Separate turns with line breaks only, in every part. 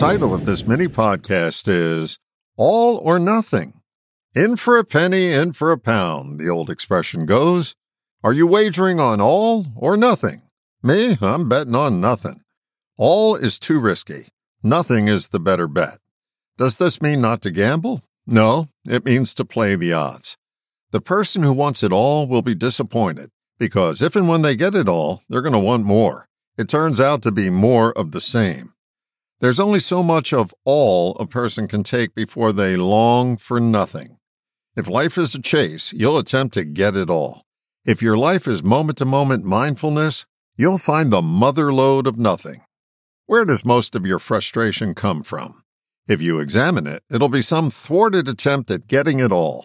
title of this mini podcast is All or Nothing. In for a penny, in for a pound, the old expression goes. Are you wagering on all or nothing? Me, I'm betting on nothing. All is too risky. Nothing is the better bet. Does this mean not to gamble? No, it means to play the odds. The person who wants it all will be disappointed because if and when they get it all, they're going to want more. It turns out to be more of the same. There's only so much of all a person can take before they long for nothing. If life is a chase, you'll attempt to get it all. If your life is moment to moment mindfulness, you'll find the mother lode of nothing. Where does most of your frustration come from? If you examine it, it'll be some thwarted attempt at getting it all.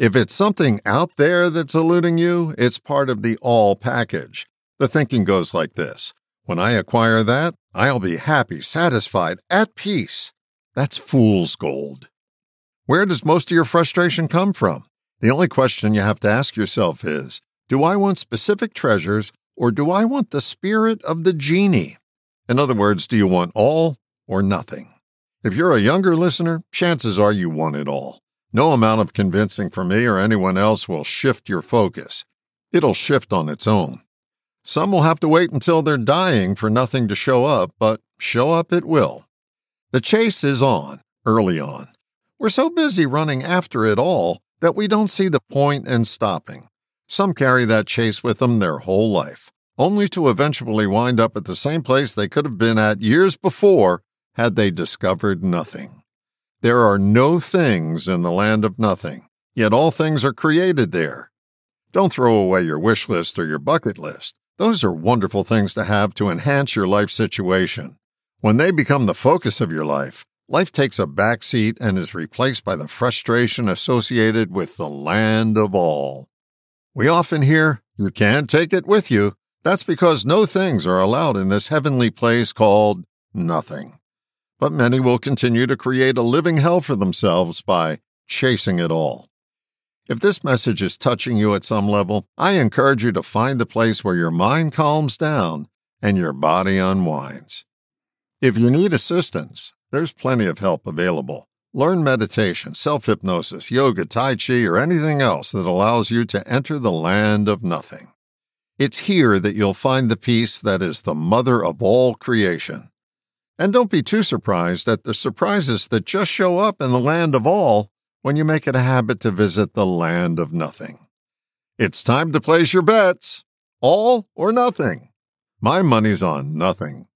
If it's something out there that's eluding you, it's part of the all package. The thinking goes like this When I acquire that, I'll be happy, satisfied, at peace. That's fool's gold. Where does most of your frustration come from? The only question you have to ask yourself is Do I want specific treasures or do I want the spirit of the genie? In other words, do you want all or nothing? If you're a younger listener, chances are you want it all. No amount of convincing from me or anyone else will shift your focus. It'll shift on its own. Some will have to wait until they're dying for nothing to show up, but show up it will. The chase is on, early on. We're so busy running after it all that we don't see the point in stopping. Some carry that chase with them their whole life, only to eventually wind up at the same place they could have been at years before had they discovered nothing. There are no things in the land of nothing, yet all things are created there. Don't throw away your wish list or your bucket list. Those are wonderful things to have to enhance your life situation. When they become the focus of your life, life takes a back seat and is replaced by the frustration associated with the land of all. We often hear, you can't take it with you. That's because no things are allowed in this heavenly place called nothing. But many will continue to create a living hell for themselves by chasing it all. If this message is touching you at some level, I encourage you to find a place where your mind calms down and your body unwinds. If you need assistance, there's plenty of help available. Learn meditation, self hypnosis, yoga, Tai Chi, or anything else that allows you to enter the land of nothing. It's here that you'll find the peace that is the mother of all creation. And don't be too surprised at the surprises that just show up in the land of all when you make it a habit to visit the land of nothing. It's time to place your bets. All or nothing. My money's on nothing.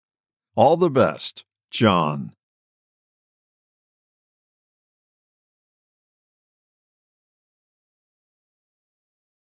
All the best, John.